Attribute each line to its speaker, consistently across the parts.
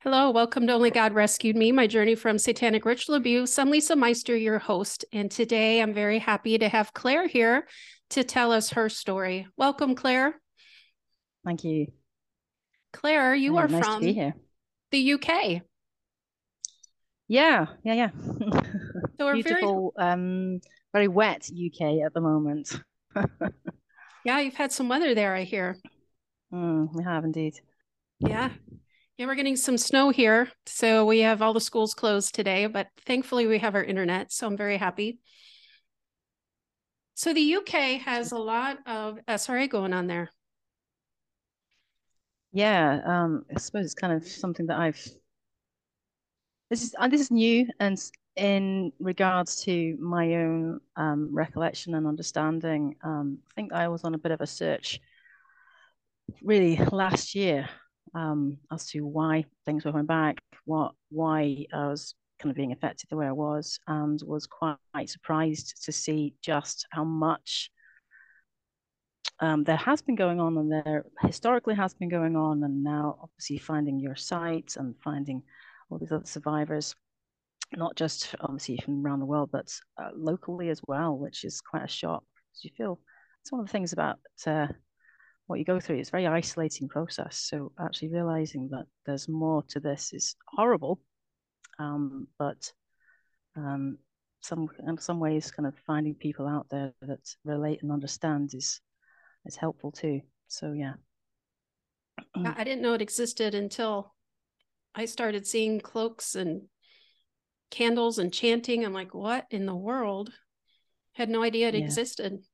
Speaker 1: Hello, welcome to Only God Rescued Me, my journey from satanic ritual abuse. I'm Lisa Meister, your host, and today I'm very happy to have Claire here to tell us her story. Welcome, Claire.
Speaker 2: Thank you.
Speaker 1: Claire, you
Speaker 2: Very
Speaker 1: are
Speaker 2: nice
Speaker 1: from the UK.
Speaker 2: Yeah, yeah, yeah.
Speaker 1: So we're very
Speaker 2: um, very wet UK at the moment.
Speaker 1: yeah, you've had some weather there, I hear.
Speaker 2: Mm, we have indeed.
Speaker 1: Yeah. Yeah, we're getting some snow here. So we have all the schools closed today, but thankfully we have our internet. So I'm very happy. So the UK has a lot of SRA going on there.
Speaker 2: Yeah, um, I suppose it's kind of something that I've. This is uh, this is new, and in regards to my own um, recollection and understanding, um, I think I was on a bit of a search really last year um, as to why things were going back, what why I was kind of being affected the way I was, and was quite surprised to see just how much um, there has been going on, and there historically has been going on, and now obviously finding your sites and finding all these other survivors, not just obviously from around the world, but uh, locally as well, which is quite a shock. Because you feel it's one of the things about uh, what you go through. It's a very isolating process. So actually realizing that there's more to this is horrible, um, but um, some in some ways, kind of finding people out there that relate and understand is is helpful too. So yeah.
Speaker 1: I didn't know it existed until I started seeing cloaks and candles and chanting. I'm like, what in the world? Had no idea it
Speaker 2: Yeah.
Speaker 1: existed.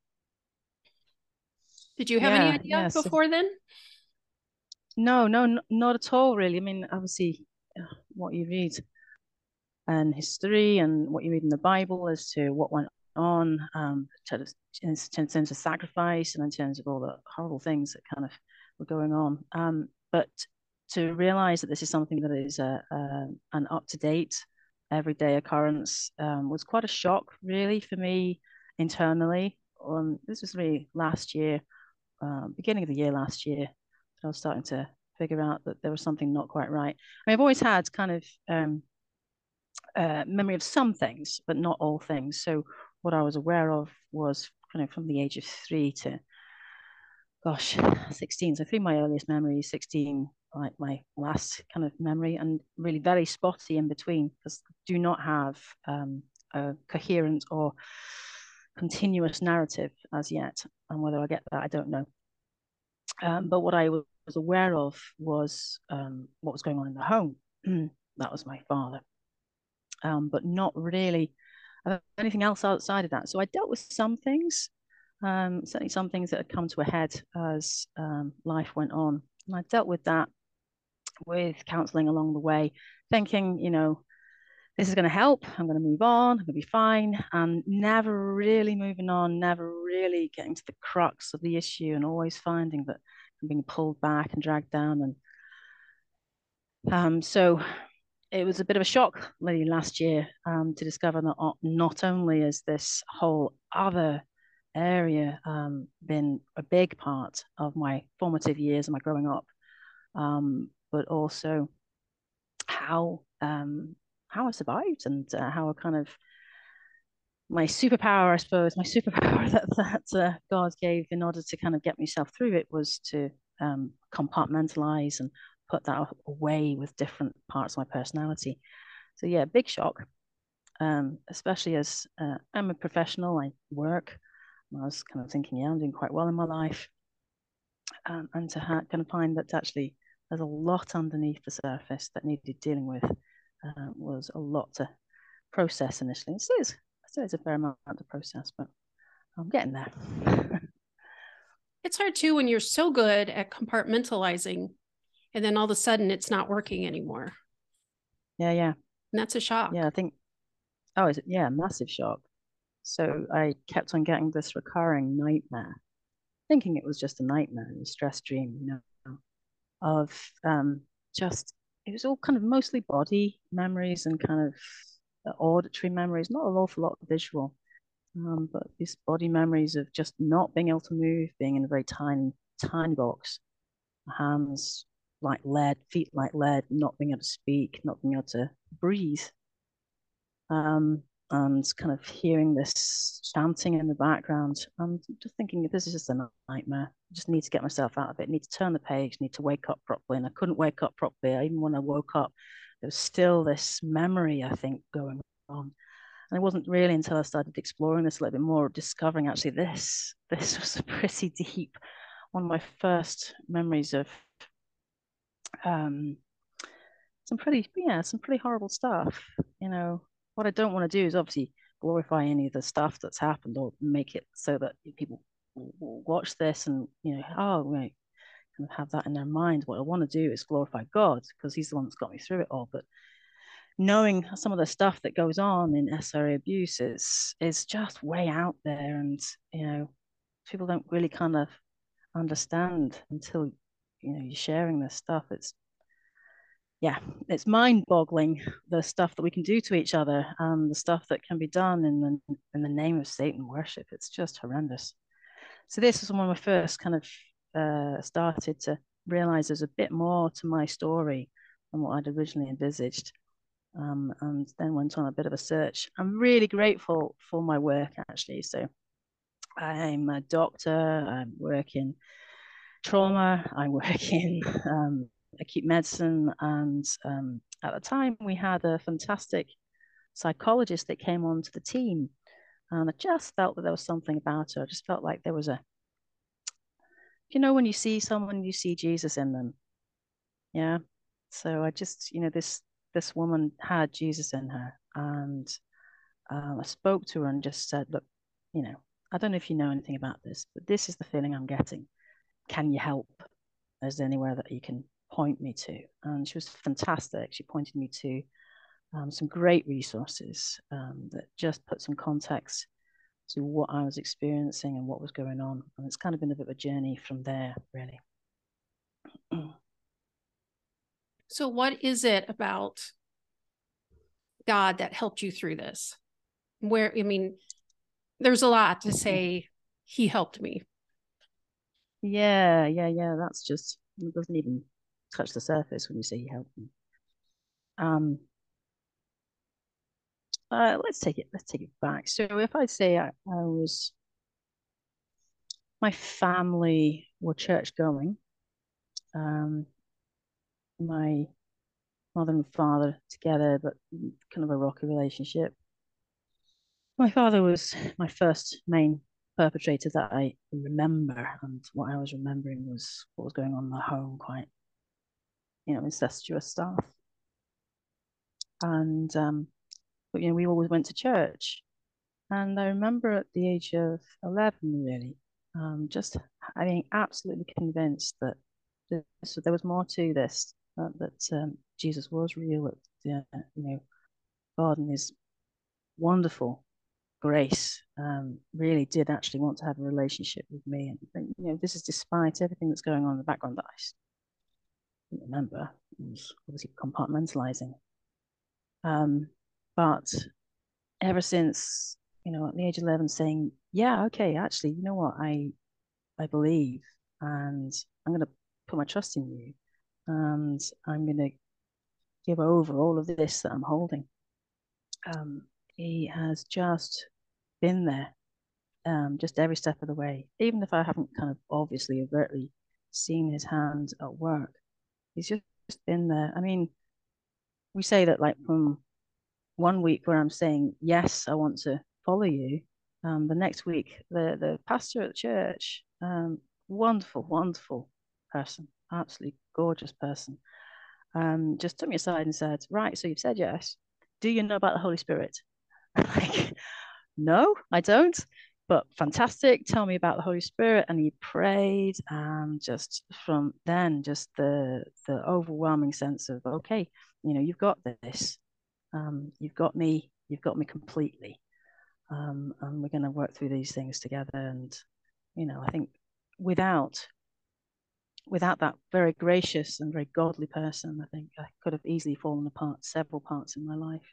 Speaker 1: Did you have any
Speaker 2: Yeah,
Speaker 1: idea
Speaker 2: yeah, so-
Speaker 1: before then?
Speaker 2: No, no, not at all, really. I mean, obviously, uh, what you read and history and what you read in the Bible as to what went on, um, in, terms of sacrifice and in terms of all the horrible things that kind of were going on. Um, but to realize that this is something that is a, a an up to date, everyday occurrence um, was quite a shock, really, for me internally. Um, this was really last year, um, beginning of the year last year. I was starting to figure out that there was something not quite right. I mean, I've always had kind of um, uh, memory of some things, but not all things. So what I was aware of was kind of from the age of three to, gosh, 16. So through my earliest memories, 16, like my last kind of memory, and really very spotty in between because do not have um, a coherent or continuous narrative as yet. And whether I get that, I don't know. Um, but what I was aware of was um, what was going on in the home. that was my father, um, but not really uh, anything else outside of that. So I dealt with some things, um, certainly some things that had come to a head as um, life went on. And I dealt with that with counseling along the way, thinking, you know, this is going to help. I'm going to move on. I'm going to be fine. And never really moving on, never really getting to the crux of the issue, and always finding that I'm being pulled back and dragged down. And um, so it was a bit of a shock really last year um, to discover that not, only is this whole other area um, been a big part of my formative years and my growing up, um, but also how um, how I survived and uh, how I kind of my superpower, I suppose, my superpower that that uh, God gave in order to kind of get myself through it was to um, compartmentalize and put that away with different parts of my personality. So yeah, big shock, um, especially as uh, I'm a professional, I work. I was kind of thinking, yeah, I'm doing quite well in my life, um, and to ha- kind of find that actually there's a lot underneath the surface that needed dealing with uh, was a lot to process initially. It still is, still is a fair amount to process, but I'm getting there.
Speaker 1: It's hard too when you're so good at compartmentalizing and then all of a sudden it's not working anymore.
Speaker 2: yeah, yeah,
Speaker 1: And that's a shock.
Speaker 2: yeah. I think, oh, is it? Yeah, massive shock. So I kept on getting this recurring nightmare, thinking it was just a nightmare, a stress dream, you know, of um, just it was all kind of mostly body memories and kind of uh, auditory memories, not an awful lot of visual, um, but these body memories of just not being able to move, being in a very tiny, tiny box, hands like lead, feet like lead, not being able to speak, not being able to breathe. Um, and kind of hearing this chanting in the background. I'm just thinking this is just a nightmare. I just need to get myself out of it. I need to turn the page, need to wake up properly. And I couldn't wake up properly. Even when I woke up, there was still this memory, I think, going on. And it wasn't really until I started exploring this a little bit more, discovering actually this, this was a pretty deep, one of my first memories of um, some pretty, yeah, some pretty horrible stuff, you know, what I don't want to do is obviously glorify any of the stuff that's happened or make it so that people watch this and you know, oh, right, kind of have that in their mind. What I want to do is glorify God because He's the one that's got me through it all. But knowing some of the stuff that goes on in SRA abuse is is just way out there, and you know, people don't really kind of understand until you know you're sharing this stuff. It's yeah, it's mind-boggling the stuff that we can do to each other and the stuff that can be done in the in the name of Satan worship. It's just horrendous. So this was when I first kind of uh, started to realize there's a bit more to my story than what I'd originally envisaged, um, and then went on a bit of a search. I'm really grateful for my work actually. So I'm a doctor. I work in trauma. I work in um, acute medicine. And um, at the time, we had a fantastic psychologist that came onto the team. And I just felt that there was something about her. I just felt like there was a, you know, when you see someone, you see Jesus in them. Yeah. So I just, you know, this this woman had Jesus in her, and um, I spoke to her and just said, look, you know, I don't know if you know anything about this, but this is the feeling I'm getting. Can you help? Is there anywhere that you can point me to. And she was fantastic. She pointed me to um, some great resources um, that just put some context to what I was experiencing and what was going on. And it's kind of been a bit of a journey from there, really.
Speaker 1: so, what is it about God that helped you through this? Where, I mean, there's a lot to say, He helped me.
Speaker 2: Yeah, yeah, yeah. That's just, it doesn't even touch the surface when you say you help them. Um, uh, let's take it. Let's take it back. So if I say I, I was, my family were church going. Um, my mother and father together, but kind of a rocky relationship. My father was my first main perpetrator that I remember, and what I was remembering was what was going on in the home quite you know, incestuous stuff. And um, but you know, we always went to church. And I remember at the age of 11, really, um, just being absolutely convinced that this, there was more to this, uh, that um, Jesus was real, that, uh, you know, God and his wonderful grace um, really did actually want to have a relationship with me. And, you know, this is despite everything that's going on in the background that I remember. It was obviously compartmentalizing. Um, but ever since, you know, at the age of 11, saying, yeah, okay, actually, you know what, I, I believe and I'm going to put my trust in you and I'm going to give over all of this that I'm holding. Um, he has just been there, um, just every step of the way, even if I haven't kind of obviously overtly seen his hand at work. He's just been there. I mean, we say that like from one week where I'm saying, yes, I want to follow you. Um, the next week, the, the pastor at the church, um, wonderful, wonderful person, absolutely gorgeous person, um, just took me aside and said, right, so you've said yes. Do you know about the Holy Spirit? like, no, I don't but fantastic. Tell me about the Holy Spirit. And he prayed, and just from then, just the the overwhelming sense of, okay, you know, you've got this. Um, you've got me. You've got me completely. Um, and we're going to work through these things together. And you know, I think without without that very gracious and very godly person, I think I could have easily fallen apart several parts in my life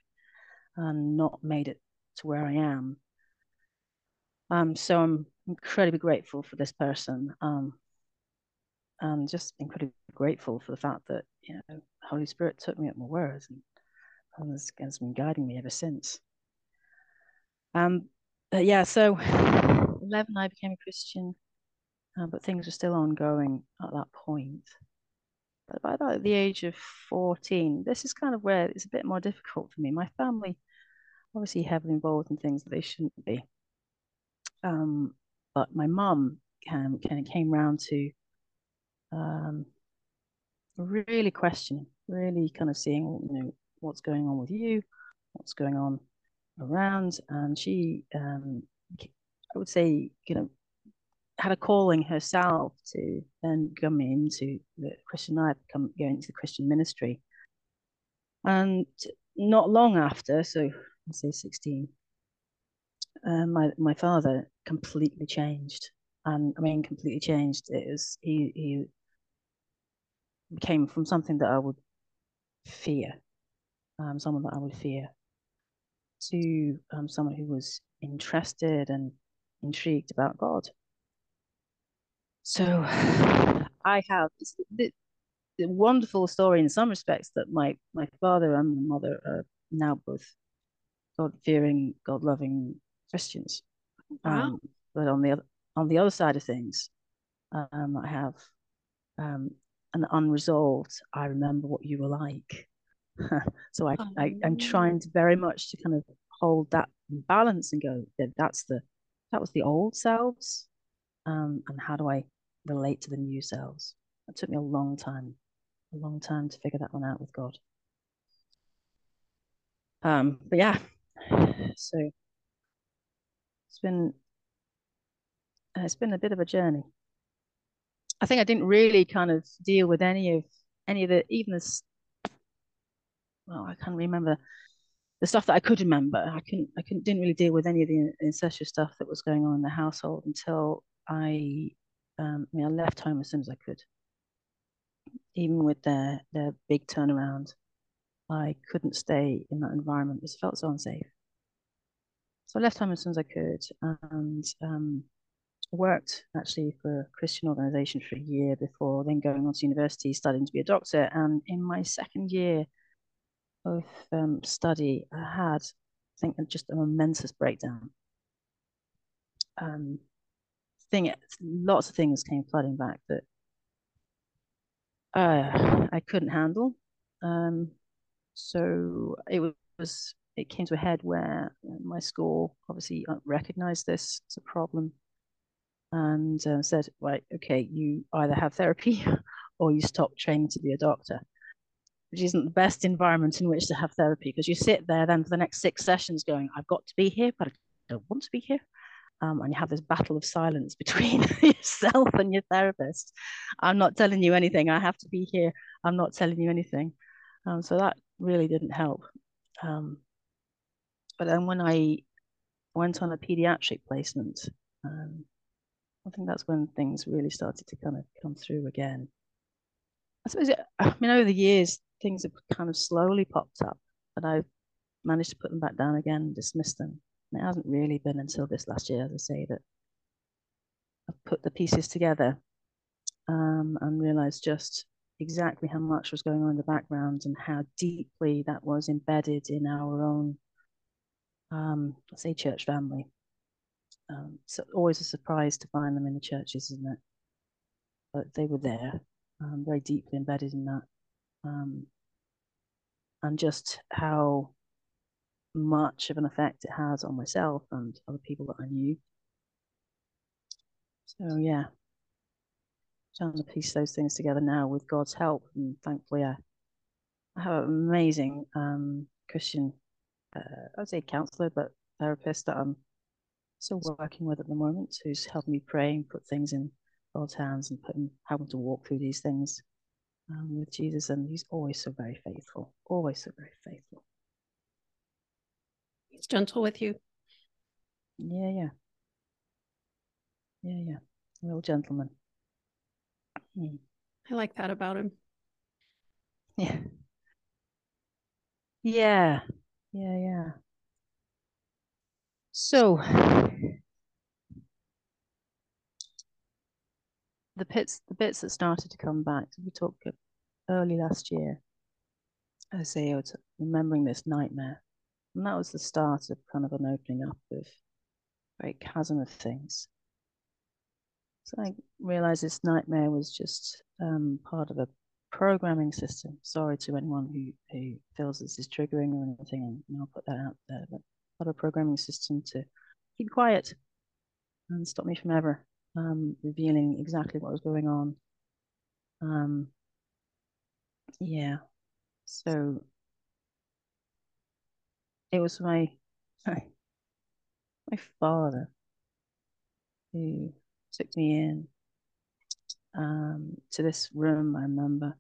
Speaker 2: and not made it to where I am um, so I'm incredibly grateful for this person. Um, and just incredibly grateful for the fact that you know Holy Spirit took me at my word and, and has, has been guiding me ever since. Um, but yeah, so 11, I became a Christian, uh, but things were still ongoing at that point. But by about the age of 14, this is kind of where it's a bit more difficult for me. My family, obviously heavily involved in things that they shouldn't be. Um, but my mum kind of came round to um, really questioning, really kind of seeing, you know, what's going on with you, what's going on around, and she, um, I would say, you know, had a calling herself to then come into the Christian life, come go into the Christian ministry, and not long after, so I say sixteen, uh, my my father completely changed, and I mean completely changed. It was he he came from something that I would fear, um, someone that I would fear, to um, someone who was interested and intrigued about God. So I have this the wonderful story in some respects that my, my father and my mother are now both God fearing, God loving Christians.
Speaker 1: Wow. Um,
Speaker 2: but on the other on the other side of things, um, I have um, an unresolved. I remember what you were like. so I, I I'm trying to very much to kind of hold that balance and go that that's the that was the old selves, um, and how do I relate to the new selves? It took me a long time, a long time to figure that one out with God. Um, but yeah, so it's been it's been a bit of a journey. I think I didn't really kind of deal with any of any of the even this. Well, I can't remember the stuff that I could remember. I couldn't. I couldn't. Didn't really deal with any of the incestuous stuff that was going on in the household until I. Um, I mean, I left home as soon as I could. Even with their their big turnaround, I couldn't stay in that environment. It felt so unsafe. So I left home as soon as I could, and um, worked actually for a Christian organization for a year before then going on to university, studying to be a doctor. And in my second year of um, study, I had, I think, just a momentous breakdown. Um, thing, lots of things came flooding back that uh, I couldn't handle. Um, so it was, it came to a head where my school obviously recognized this as a problem and uh, said, right, okay, you either have therapy or you stop training to be a doctor, which isn't the best environment in which to have therapy because you sit there then for the next six sessions going, I've got to be here, but I don't want to be here. Um, and you have this battle of silence between yourself and your therapist. I'm not telling you anything. I have to be here. I'm not telling you anything. Um, so that really didn't help. Um, but then when I went on a pediatric placement, um, I think that's when things really started to kind of come through again. I suppose, it, I mean, over the years, things have kind of slowly popped up, and I've managed to put them back down again and dismiss them. And it hasn't really been until this last year, as I say, that I've put the pieces together um, and realized just exactly how much was going on in the background and how deeply that was embedded in our own, um, let's say, church family. Um, so always a surprise to find them in the churches, isn't it? But they were there, um, very deeply embedded in that. Um, and just how much of an effect it has on myself and other people that I knew. So yeah, trying to piece those things together now with God's help, and thankfully I, I have an amazing um, Christian, uh, I'd say counselor, but therapist that I'm still working with at the moment, who's helping me pray and put things in God's hands and putting helping to walk through these things um, with Jesus. And he's always so very faithful, always so very faithful.
Speaker 1: He's gentle with you.
Speaker 2: Yeah, yeah. Yeah, yeah. Real gentleman.
Speaker 1: Hmm. I like that about him.
Speaker 2: Yeah. Yeah. Yeah, yeah. So the bits the bits that started to come back. We talked early last year. I say I was remembering this nightmare, and that was the start of kind of an opening up of great chasm of things. So I realized this nightmare was just um, part of a programming system. Sorry to anyone who, who feels this is triggering or anything, and I'll put that out there. But of a programming system to keep quiet and stop me from ever um, revealing exactly what was going on. Um, yeah, so it was my my father who took me in um, to this room. I remember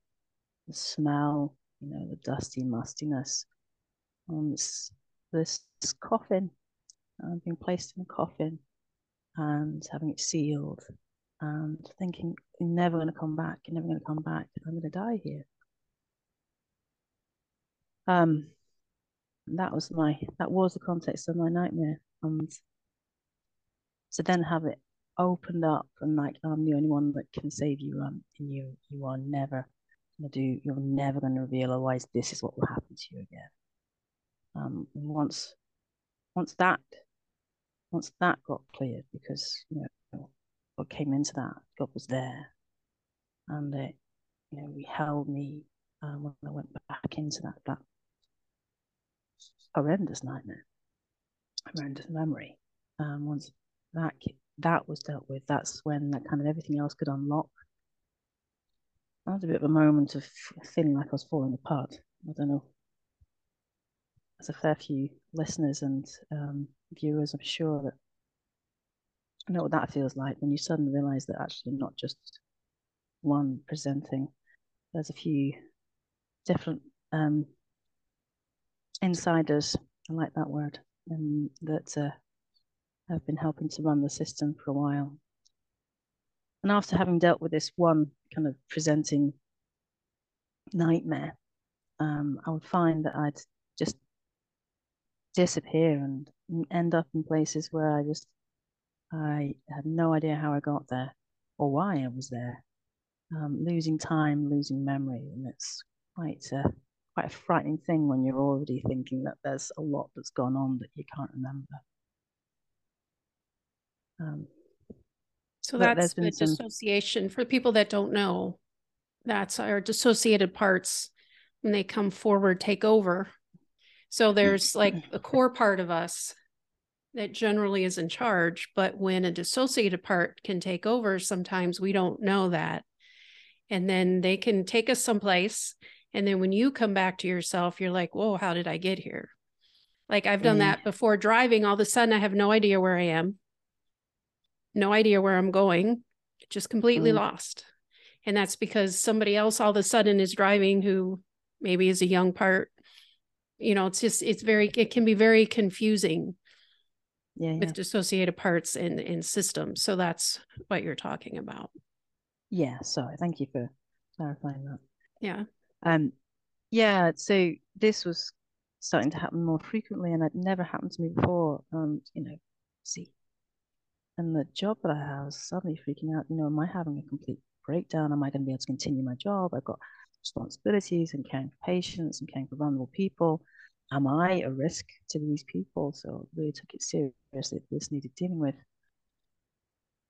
Speaker 2: the smell, you know, the dusty mustiness on this, this coffin, uh, being placed in a coffin and having it sealed and thinking, you're never going to come back, you're never going to come back, I'm going to die here. Um, that was my, that was the context of my nightmare. And so then have it opened up and like I'm the only one that can save you um and you you are never gonna do you're never gonna reveal otherwise this is what will happen to you again. Um once once that once that got cleared because you know what came into that God was there. And it you know he held me um, when I went back into that that horrendous nightmare horrendous memory. Um once that that was dealt with, that's when that kind of everything else could unlock. That had a bit of a moment of feeling like I was falling apart. I don't know. There's a fair few listeners and um, viewers, I'm sure that I know what that feels like when you suddenly realize that actually not just one presenting, there's a few different um, insiders, I like that word, and that uh, have been helping to run the system for a while. And after having dealt with this one kind of presenting nightmare, um, I would find that I'd just disappear and end up in places where I just I had no idea how I got there or why I was there. Um, losing time, losing memory, and it's quite a quite a frightening thing when you're already thinking that there's a lot that's gone on that you can't remember.
Speaker 1: Um, so that's the some... dissociation for people that don't know. That's our dissociated parts when they come forward, take over. So there's like a core part of us that generally is in charge, but when a dissociated part can take over, sometimes we don't know that. And then they can take us someplace. And then when you come back to yourself, you're like, whoa, how did I get here? Like I've done mm. that before driving. All of a sudden, I have no idea where I am no idea where I'm going, just completely mm. lost. And that's because somebody else all of a sudden is driving who maybe is a young part. You know, it's just, it's very, it can be very confusing yeah, yeah. with dissociated parts and, and systems. So that's what you're talking about.
Speaker 2: Yeah. Sorry. Thank you for clarifying that.
Speaker 1: Yeah.
Speaker 2: Um, yeah. So this was starting to happen more frequently and it never happened to me before. Um, you know, see, and the job that I have suddenly freaking out. You know, am I having a complete breakdown? Am I going to be able to continue my job? I've got responsibilities and caring for patients and caring for vulnerable people. Am I a risk to these people? So really took it seriously. This needed dealing with.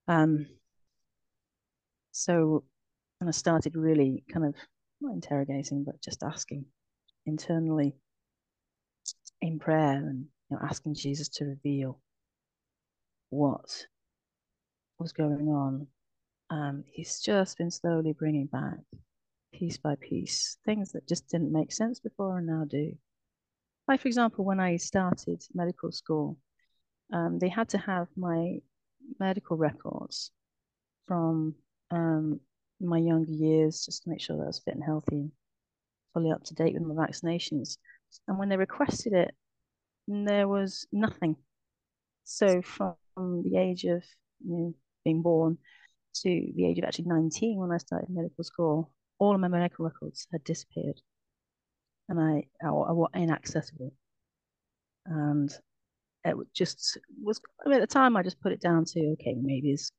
Speaker 2: Um. So, and I started really kind of not interrogating, but just asking internally in prayer and you know, asking Jesus to reveal what was going on, um, he's just been slowly bringing back piece by piece things that just didn't make sense before and now do. Like, for example, when I started medical school, um, they had to have my medical records from um, my younger years just to make sure that I was fit and healthy fully up to date with my vaccinations. And when they requested it, there was nothing. So from the age of you know, being born to the age of actually 19 when I started medical school, all of my medical records had disappeared and I, I, I were inaccessible. And it just was, I mean, at the time, I just put it down to, okay, maybe it's,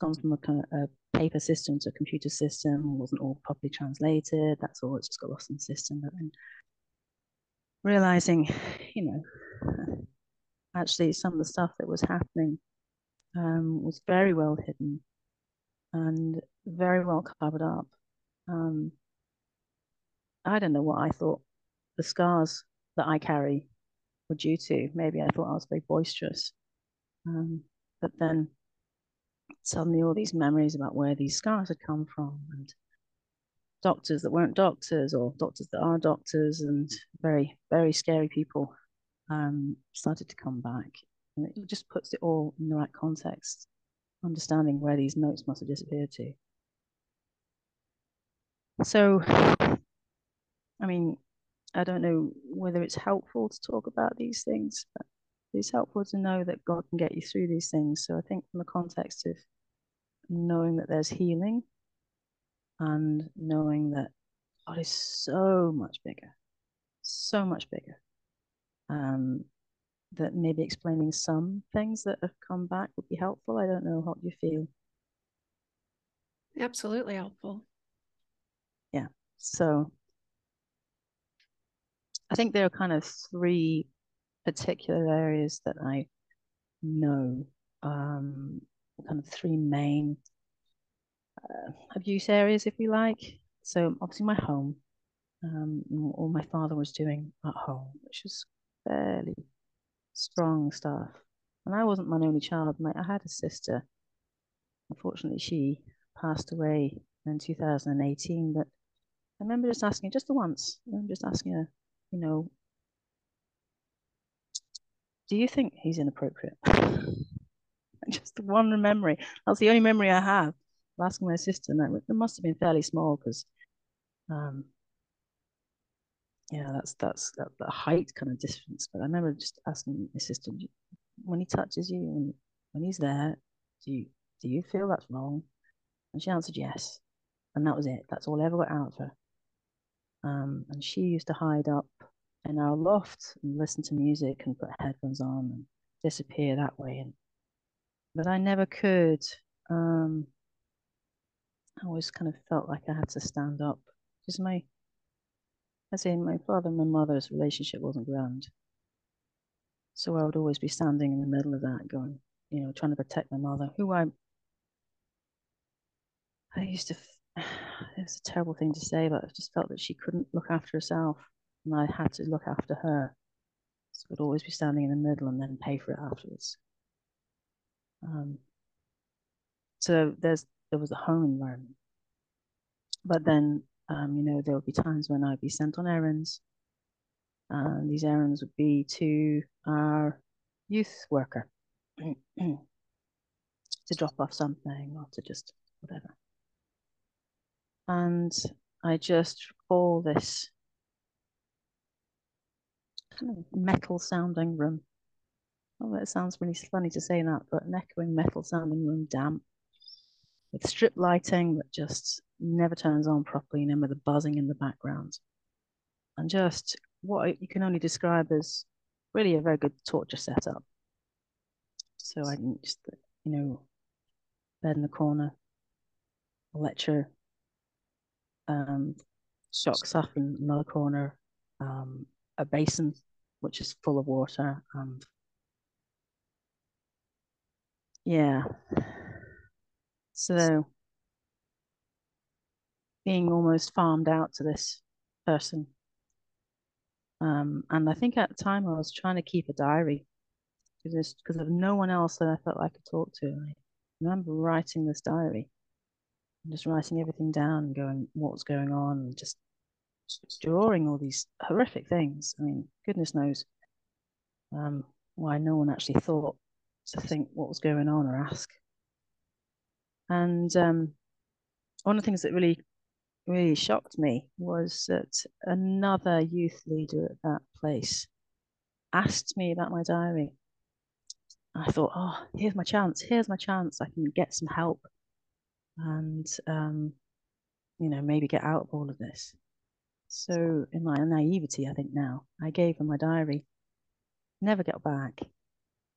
Speaker 2: gone from a a paper system to a computer system, wasn't all properly translated. That's all. It's just got lost in the system. But then realizing, you know, actually some of the stuff that was happening um, was very well hidden and very well covered up. Um, I don't know what I thought the scars that I carry were due to. Maybe I thought I was very boisterous. Um, but then suddenly all these memories about where these scars had come from and doctors that weren't doctors or doctors that are doctors and very, very scary people um, started to come back. And it just puts it all in the right context, understanding where these notes must have disappeared to. So, I mean, I don't know whether it's helpful to talk about these things, but it's helpful to know that God can get you through these things. So I think from the context of knowing that there's healing and knowing that God is so much bigger, so much bigger. Um, that maybe explaining some things that have come back would be helpful. I don't know how you feel.
Speaker 1: Absolutely helpful.
Speaker 2: Yeah. So I think there are kind of three particular areas that I know, um, kind of three main uh, abuse areas, if you like. So obviously my home, um, all my father was doing at home, which was fairly strong stuff. And I wasn't my only child. My, I had a sister. Unfortunately, she passed away in 2018. But I remember just asking just the once, I remember just asking her, you know, do you think he's inappropriate? just the one memory. That's the only memory I have asking my sister, and it must have been fairly small because, um, yeah, that's that's that, the height kind of difference. But I remember just asking my sister, when he touches you and when he's there, do you do you feel that's wrong? And she answered yes, and that was it. That's all I ever got out of her. Um, and she used to hide up in our loft and listen to music and put headphones on and disappear that way. And but I never could. Um, I always kind of felt like I had to stand up because my, I say, my father and my mother's relationship wasn't grand. So I would always be standing in the middle of that, going, you know, trying to protect my mother, who I, I used to, it's a terrible thing to say, but I just felt that she couldn't look after herself and I had to look after her. So I'd always be standing in the middle and then pay for it afterwards. Um, so there's there was a home environment. But then, um, you know, there would be times when I'd be sent on errands, and these errands would be to our youth worker to drop off something or to just whatever. And I just recall this kind of metal sounding room. Oh, it sounds really funny to say that, but an echoing metal sounding room, damp, with strip lighting that just never turns on properly, and then with the buzzing in the background. And just what you can only describe as really a very good torture setup. So I can just, you know, bed in the corner, a lecture, um, shock stuff in another corner, um, a basin which is full of water, and yeah, so being almost farmed out to this person. Um, and I think at the time I was trying to keep a diary because because of no one else that I felt I could talk to. I remember writing this diary, and just writing everything down and going what was going on, and just drawing all these horrific things. I mean, goodness knows um, why no one actually thought to think what was going on or ask. And um, one of the things that really, really shocked me was that another youth leader at that place asked me about my diary. I thought, oh, here's my chance. Here's my chance. I can get some help and, um, you know, maybe get out of all of this. So, in my naivety, I think now, I gave her my diary, never got back.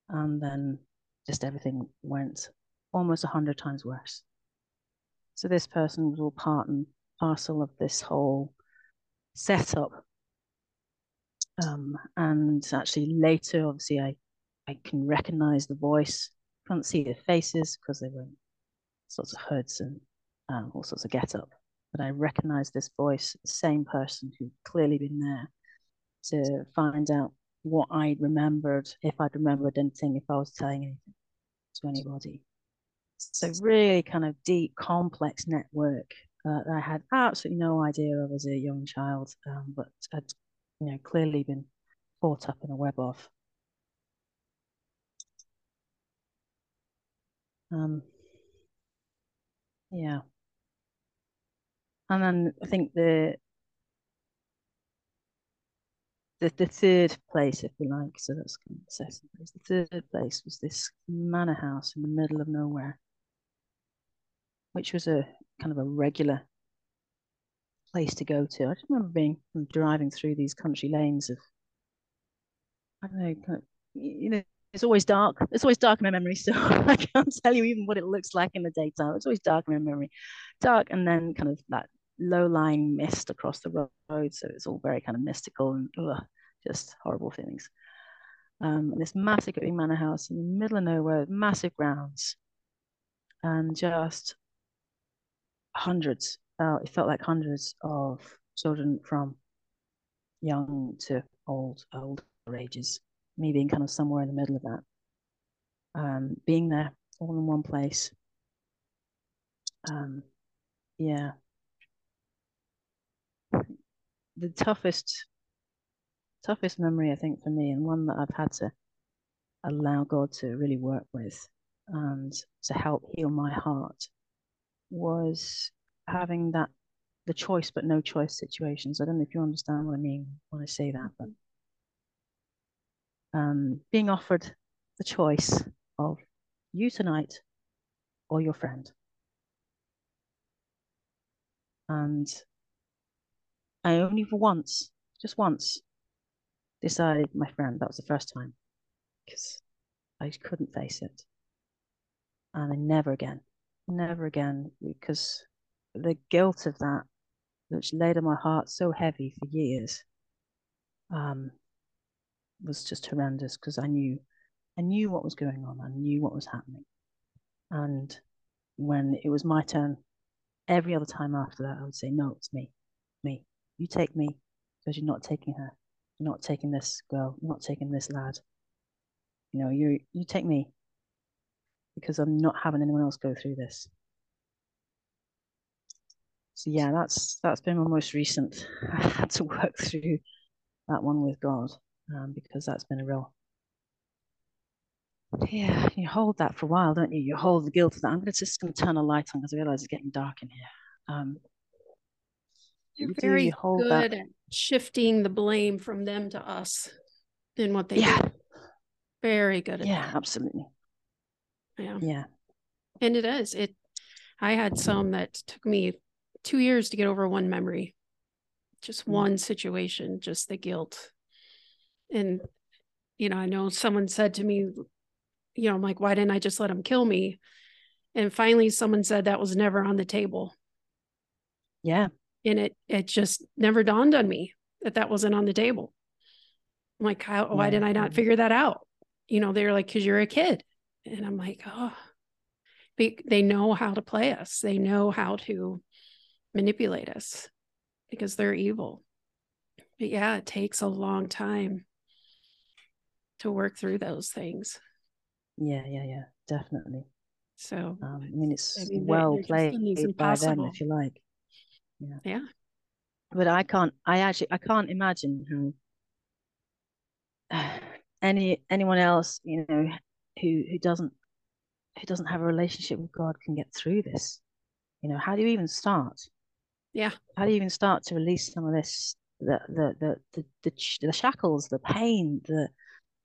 Speaker 2: And then just everything went almost a hundred times worse. So this person was all part and parcel of this whole setup. Um, and actually later, obviously, I, I can recognize the voice. Can't see their faces because they were sorts of hoods and um, all sorts of get up. But I recognize this voice, the same person who'd clearly been there to find out what I remembered, if I'd remembered anything, if I was telling anything to anybody. So really kind of deep, complex network that I had absolutely no idea of as a young child, um, but had you know clearly been caught up in a web of. Um, yeah. And then I think the the, the third place, if you like, so that's kind of the second place. The third place was this manor house in the middle of nowhere, which was a kind of a regular place to go to. I just remember being driving through these country lanes of, I don't know, kind of, you know, it's always dark. It's always dark in my memory, so I can't tell you even what it looks like in the daytime. It's always dark in my memory, dark, and then kind of that low-lying mist across the road. So it's all very kind of mystical and ugh, just horrible feelings. Um, and this massive manor house in the middle of nowhere, massive grounds, and just hundreds. Uh, it felt like hundreds of children from young to old, older ages. Me being kind of somewhere in the middle of that. Um, being there all in one place. Um, yeah, the toughest toughest memory I think for me and one that I've had to allow God to really work with and to help heal my heart was having that the choice but no choice situations. I don't know if you understand what I mean when I say that, but um, being offered the choice of you tonight or your friend. And I only for once, just once, decided my friend. That was the first time because I couldn't face it. And I never again, never again, because the guilt of that, which laid on my heart so heavy for years, um, was just horrendous because I knew, I knew what was going on. I knew what was happening. And when it was my turn, every other time after that, I would say, no, it's me, me, you take me because you're not taking her. You're not taking this girl. You're not taking this lad. You know, you you take me because I'm not having anyone else go through this. So yeah, that's that's been my most recent. I had to work through that one with God um, because that's been a real. Yeah, you hold that for a while, don't you? You hold the guilt of that. I'm gonna just gonna turn a light on because I realize it's getting dark in here. Um,
Speaker 1: you're very good that. at shifting the blame from them to us in what they yeah. do. Very good at
Speaker 2: yeah,
Speaker 1: that.
Speaker 2: absolutely.
Speaker 1: Yeah.
Speaker 2: Yeah.
Speaker 1: And it is. It I had some that took me two years to get over one memory. Just one situation, just the guilt. And you know, I know someone said to me, you know, I'm like, why didn't I just let him kill me? And finally someone said that was never on the table.
Speaker 2: Yeah
Speaker 1: and it it just never dawned on me that that wasn't on the table I'm like how why didn't i not figure that out you know they're like because you're a kid and i'm like oh. They know how to play us. They know how to manipulate us because they're evil. But yeah it takes a long time to work through those things.
Speaker 2: Yeah yeah yeah. Definitely.
Speaker 1: So
Speaker 2: um, i mean it's I mean, well played by them if you like.
Speaker 1: Yeah. Yeah.
Speaker 2: But I can't. I actually I can't imagine how any anyone else you know who who doesn't who doesn't have a relationship with God can get through this. You know, how do you even start?
Speaker 1: Yeah.
Speaker 2: How do you even start to release some of this the the the the, the, the shackles, the pain, the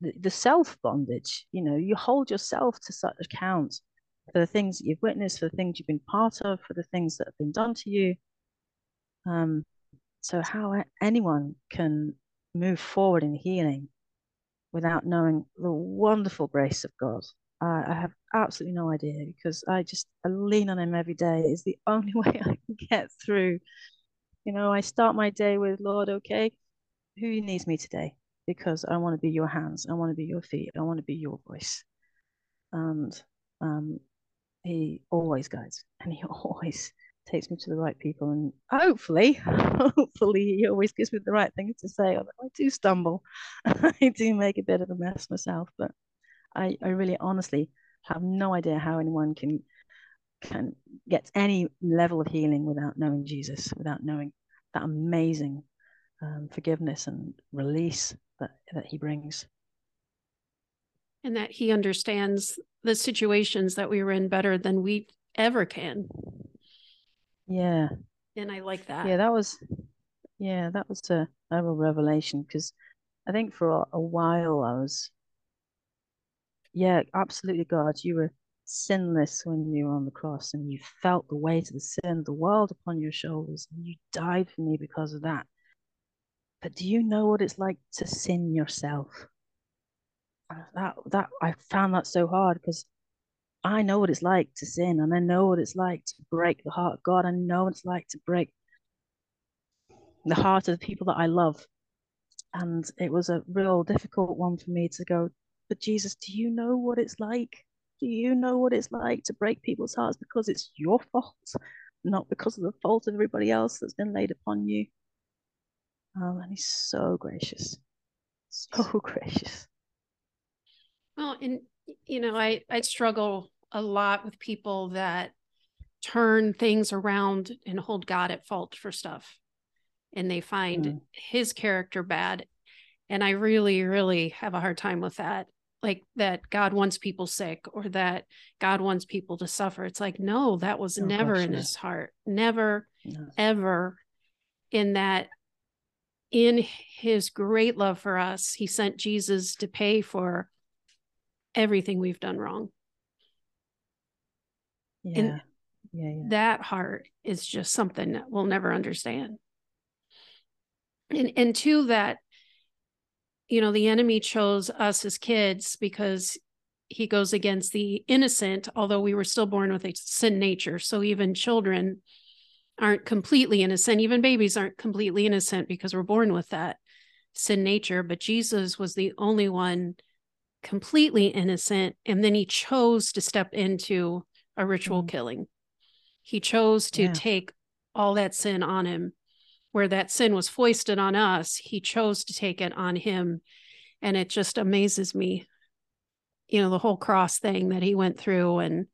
Speaker 2: the, the self bondage? You know, you hold yourself to such account for the things that you've witnessed, for the things you've been part of, for the things that have been done to you. Um, so how anyone can move forward in healing without knowing the wonderful grace of God I have absolutely no idea because I just I lean on him every day. It's the only way I can get through. You know, I start my day with Lord, okay, who needs me today? Because I want to be your hands, I want to be your feet, I want to be your voice. And um, he always guides and he always takes me to the right people and hopefully hopefully he always gives me the right things to say although i do stumble. I do make a bit of a mess myself but i i really honestly have no idea how anyone can can get any level of healing without knowing jesus without knowing that amazing um, forgiveness and release that that he brings.
Speaker 1: And that he understands the situations that we were in better than we ever can
Speaker 2: yeah.
Speaker 1: And I like that.
Speaker 2: Yeah, that was yeah, that was a, a real revelation because I think for a, a while I was yeah, absolutely God, you were sinless when you were on the cross and you felt the weight of the sin of the world upon your shoulders and you died for me because of that. But do you know what it's like to sin yourself? That that I found that so hard because I know what it's like to sin and I know what it's like to break the heart of God. I know what it's like to break the heart of the people that I love. And it was a real difficult one for me to go, but Jesus, do you know what it's like? Do you know what it's like to break people's hearts because it's your fault, not because of the fault of everybody else that's been laid upon you? Um, and he's so gracious, so gracious.
Speaker 1: Well, and you know, I I struggle a lot with people that turn things around and hold God at fault for stuff. And they find mm. his character bad. And I really, really have a hard time with that. Like that God wants people sick or that God wants people to suffer. It's like, no, that was oh, never in his heart. Never, no. ever in that in his great love for us, he sent Jesus to pay for everything we've done wrong.
Speaker 2: Yeah. And yeah,
Speaker 1: yeah. that heart is just something that we'll never understand. And and to that, you know, the enemy chose us as kids because he goes against the innocent, although we were still born with a sin nature. So even children aren't completely innocent. Even babies aren't completely innocent because we're born with that sin nature. But Jesus was the only one completely innocent. And then he chose to step into a ritual mm. killing. He chose to yeah. take all that sin on him, where that sin was foisted on us. He chose to take it on him. And it just amazes me, you know, the whole cross thing that he went through and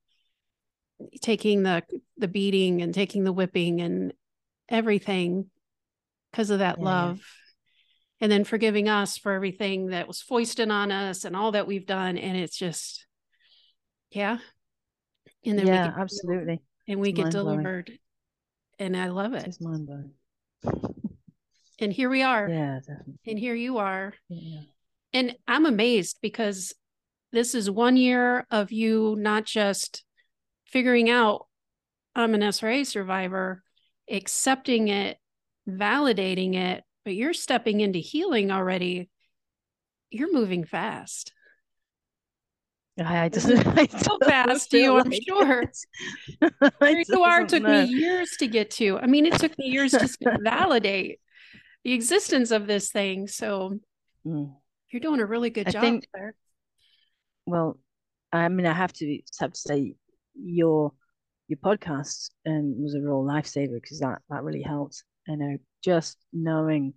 Speaker 1: taking the the beating and taking the whipping and everything because of that yeah. love and then forgiving us for everything that was foisted on us and all that we've done and it's just yeah
Speaker 2: and then yeah, absolutely,
Speaker 1: and we it's get delivered, and I love it.
Speaker 2: It's mind blowing.
Speaker 1: And here we are.
Speaker 2: Yeah, definitely.
Speaker 1: And here you are.
Speaker 2: Yeah.
Speaker 1: And I'm amazed because this is one year of you not just figuring out I'm an SRA survivor, accepting it, validating it, but you're stepping into healing already. You're moving fast.
Speaker 2: I just I
Speaker 1: so fast you, I'm like sure. Where you are took know. me years to get to. I mean, it took me years just to validate the existence of this thing. So mm. you're doing a really good I job think, there.
Speaker 2: Well, I mean, I have to have to say your your podcast um, was a real lifesaver because that that really helped. You know, just knowing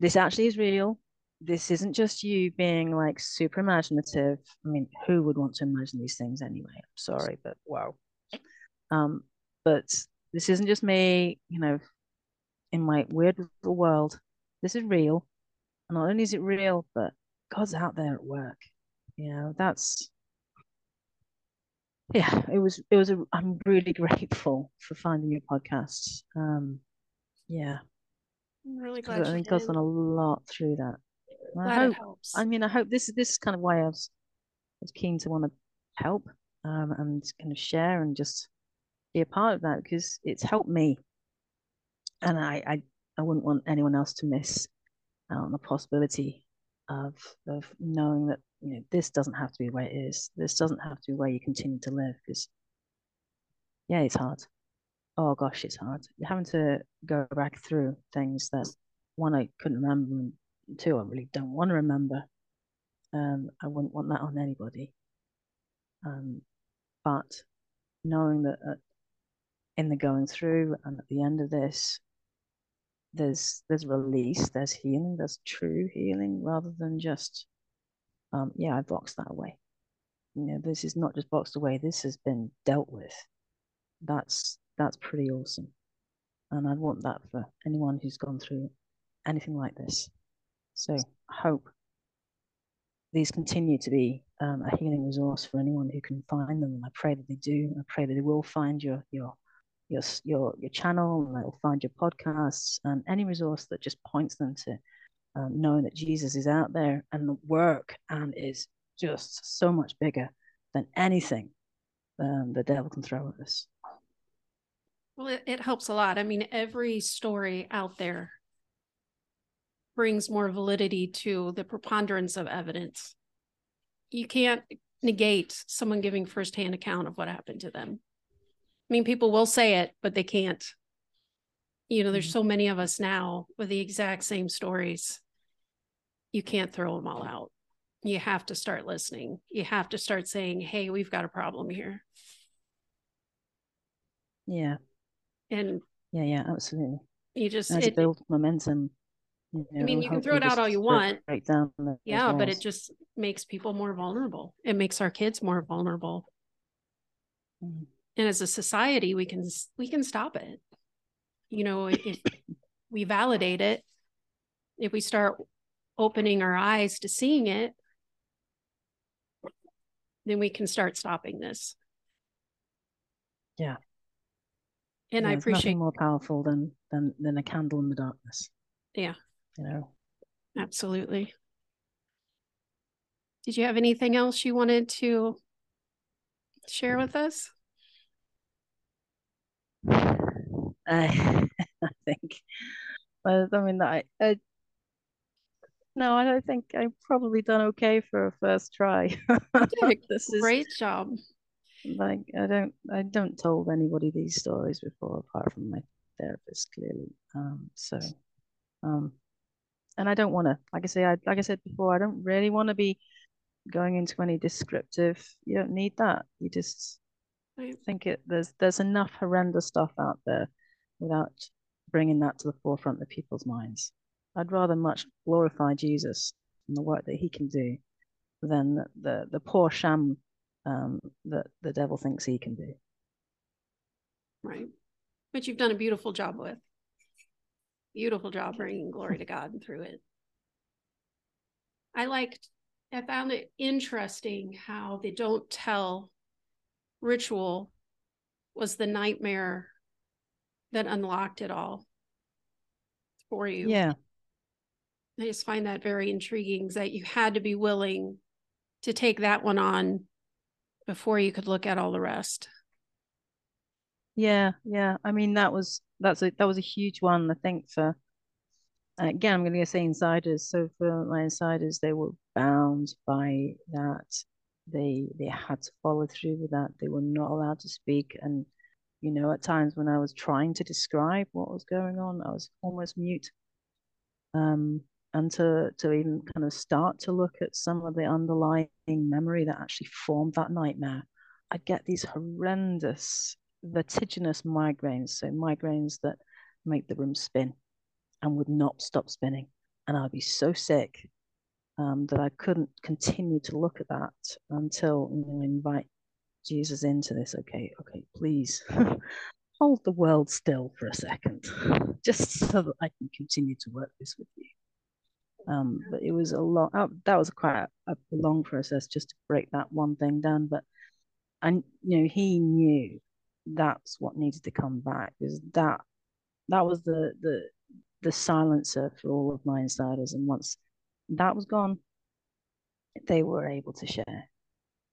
Speaker 2: this actually is real this isn't just you being like super imaginative. I mean, who would want to imagine these things anyway? I'm sorry, but wow. Um, but this isn't just me, you know, in my weird little world. This is real. And not only is it real, but God's out there at work. You know, that's yeah, it was it was a I'm really grateful for finding your podcast. Um yeah.
Speaker 1: I'm really glad.
Speaker 2: I think God's done a lot through that. I hope. I mean, I hope this is this is kind of why I was was keen to want to help um, and kind of share and just be a part of that because it's helped me, and I I, I wouldn't want anyone else to miss out on the possibility of of knowing that you know this doesn't have to be where it is. This doesn't have to be where you continue to live because yeah, it's hard. Oh gosh, it's hard. Having to go back through things that one I couldn't remember, and two I really don't want to remember. Um, I wouldn't want that on anybody. Um, but knowing that uh, in the going through and at the end of this, there's there's release, there's healing, there's true healing rather than just um, yeah, I boxed that away. You know, this is not just boxed away, this has been dealt with. That's that's pretty awesome. And I want that for anyone who's gone through anything like this. So I hope these continue to be um, a healing resource for anyone who can find them. And I pray that they do. I pray that they will find your your your your your channel and they'll find your podcasts and any resource that just points them to um, knowing that Jesus is out there and the work and is just so much bigger than anything um, the devil can throw at us.
Speaker 1: Well, it, it helps a lot. I mean, every story out there brings more validity to the preponderance of evidence. You can't negate someone giving firsthand account of what happened to them. I mean, people will say it, but they can't. You know, there's mm-hmm. so many of us now with the exact same stories. You can't throw them all out. You have to start listening. You have to start saying, hey, we've got a problem here.
Speaker 2: Yeah.
Speaker 1: And
Speaker 2: yeah, yeah, absolutely.
Speaker 1: You just
Speaker 2: As it, build momentum.
Speaker 1: You know, I mean, you can throw it out all you want. Right down yeah, but it just makes people more vulnerable. It makes our kids more vulnerable. Mm. And as a society, we can we can stop it. You know, if we validate it, if we start opening our eyes to seeing it, then we can start stopping this.
Speaker 2: Yeah.
Speaker 1: And yeah, I appreciate
Speaker 2: more powerful than than than a candle in the darkness.
Speaker 1: Yeah.
Speaker 2: You know.
Speaker 1: Absolutely. Did you have anything else you wanted to share with us?
Speaker 2: I, I think, I mean, I, I, no, I don't think I've probably done okay for a first try.
Speaker 1: this is great job.
Speaker 2: Like I don't, I don't told anybody these stories before, apart from my therapist, clearly. Um, so, um, and I don't want to, like I say, I like I said before, I don't really want to be going into any descriptive. You don't need that. You just I think it there's there's enough horrendous stuff out there without bringing that to the forefront of people's minds. I'd rather much glorify Jesus and the work that he can do than the the, the poor sham um, that the devil thinks he can do.
Speaker 1: Right, which you've done a beautiful job with. Beautiful job bringing glory to God through it. I liked. I found it interesting how they don't tell ritual was the nightmare that unlocked it all for you.
Speaker 2: Yeah.
Speaker 1: I just find that very intriguing that you had to be willing to take that one on before you could look at all the rest.
Speaker 2: Yeah, yeah. I mean that was that's a that was a huge one, I think, for again, I'm gonna say insiders. So for my insiders, they were bound by that they they had to follow through with that. They were not allowed to speak. And you know, at times when I was trying to describe what was going on, I was almost mute. Um, and to to even kind of start to look at some of the underlying memory that actually formed that nightmare, I get these horrendous vertiginous migraines. So migraines that make the room spin and would not stop spinning. And I'd be so sick um, that I couldn't continue to look at that until you know, invite Jesus into this. Okay, okay, please hold the world still for a second, just so that I can continue to work this with you. Um, but it was a long. Oh, that was quite a, a long process just to break that one thing down. But and you know he knew that's what needed to come back because that that was the the the silencer for all of my insiders. And once that was gone, they were able to share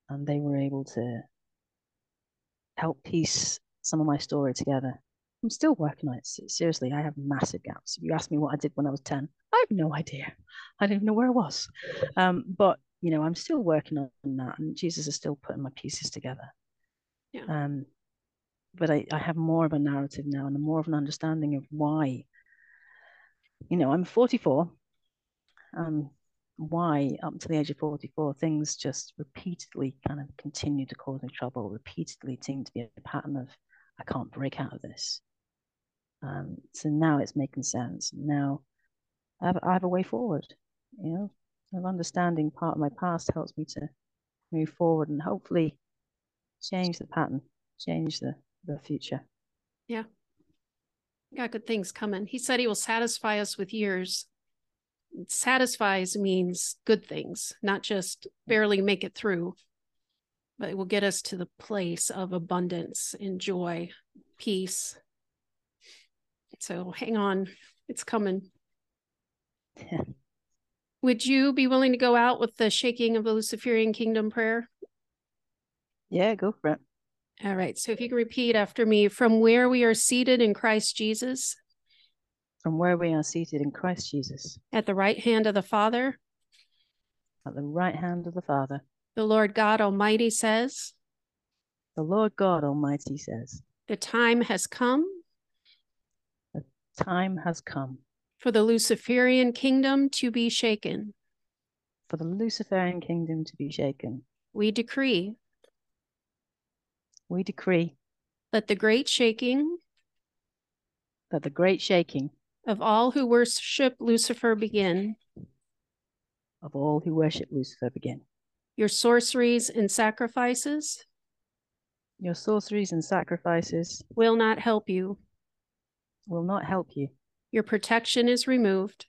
Speaker 2: and they were able to help piece some of my story together. I'm still working on it. Seriously, I have massive gaps. If you ask me what I did when I was 10, I have no idea. I don't even know where I was. Um, but, you know, I'm still working on that and Jesus is still putting my pieces together.
Speaker 1: Yeah.
Speaker 2: Um, but I, I have more of a narrative now and more of an understanding of why. You know, I'm 44. Um, why up to the age of 44 things just repeatedly kind of continue to cause me trouble repeatedly seem to be a pattern of i can't break out of this um, so now it's making sense. Now I have, I have a way forward you know? Of understanding part of my past helps me to move forward and hopefully change the pattern change the the future.
Speaker 1: Yeah. Got good things coming. He said he will satisfy us with years. Satisfies means good things, not just barely make it through, but it will get us to the place of abundance and joy, peace. So hang on, it's coming. Would you be willing to go out with the shaking of the Luciferian kingdom prayer?
Speaker 2: Yeah, go for it.
Speaker 1: All right. So if you can repeat after me from where we are seated in Christ Jesus,
Speaker 2: from where we are seated in Christ Jesus.
Speaker 1: At the right hand of the Father.
Speaker 2: At the right hand of the Father.
Speaker 1: The Lord God Almighty says.
Speaker 2: The Lord God Almighty says.
Speaker 1: The time has come.
Speaker 2: Time has come.
Speaker 1: For the Luciferian kingdom to be shaken.
Speaker 2: For the Luciferian kingdom to be shaken.
Speaker 1: We decree.
Speaker 2: We decree.
Speaker 1: That the great shaking.
Speaker 2: That the great shaking
Speaker 1: of all who worship Lucifer begin.
Speaker 2: Of all who worship Lucifer begin.
Speaker 1: Your sorceries and sacrifices.
Speaker 2: Your sorceries and sacrifices
Speaker 1: will not help you.
Speaker 2: Will not help you.
Speaker 1: Your protection is removed.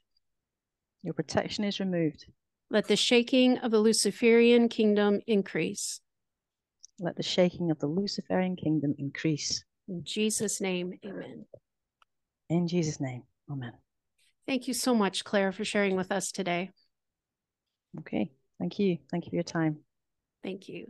Speaker 2: Your protection is removed.
Speaker 1: Let the shaking of the Luciferian kingdom increase.
Speaker 2: Let the shaking of the Luciferian kingdom increase.
Speaker 1: In Jesus' name, amen.
Speaker 2: In Jesus' name. Amen.
Speaker 1: Thank you so much, Claire, for sharing with us today.
Speaker 2: Okay. Thank you. Thank you for your time.
Speaker 1: Thank you.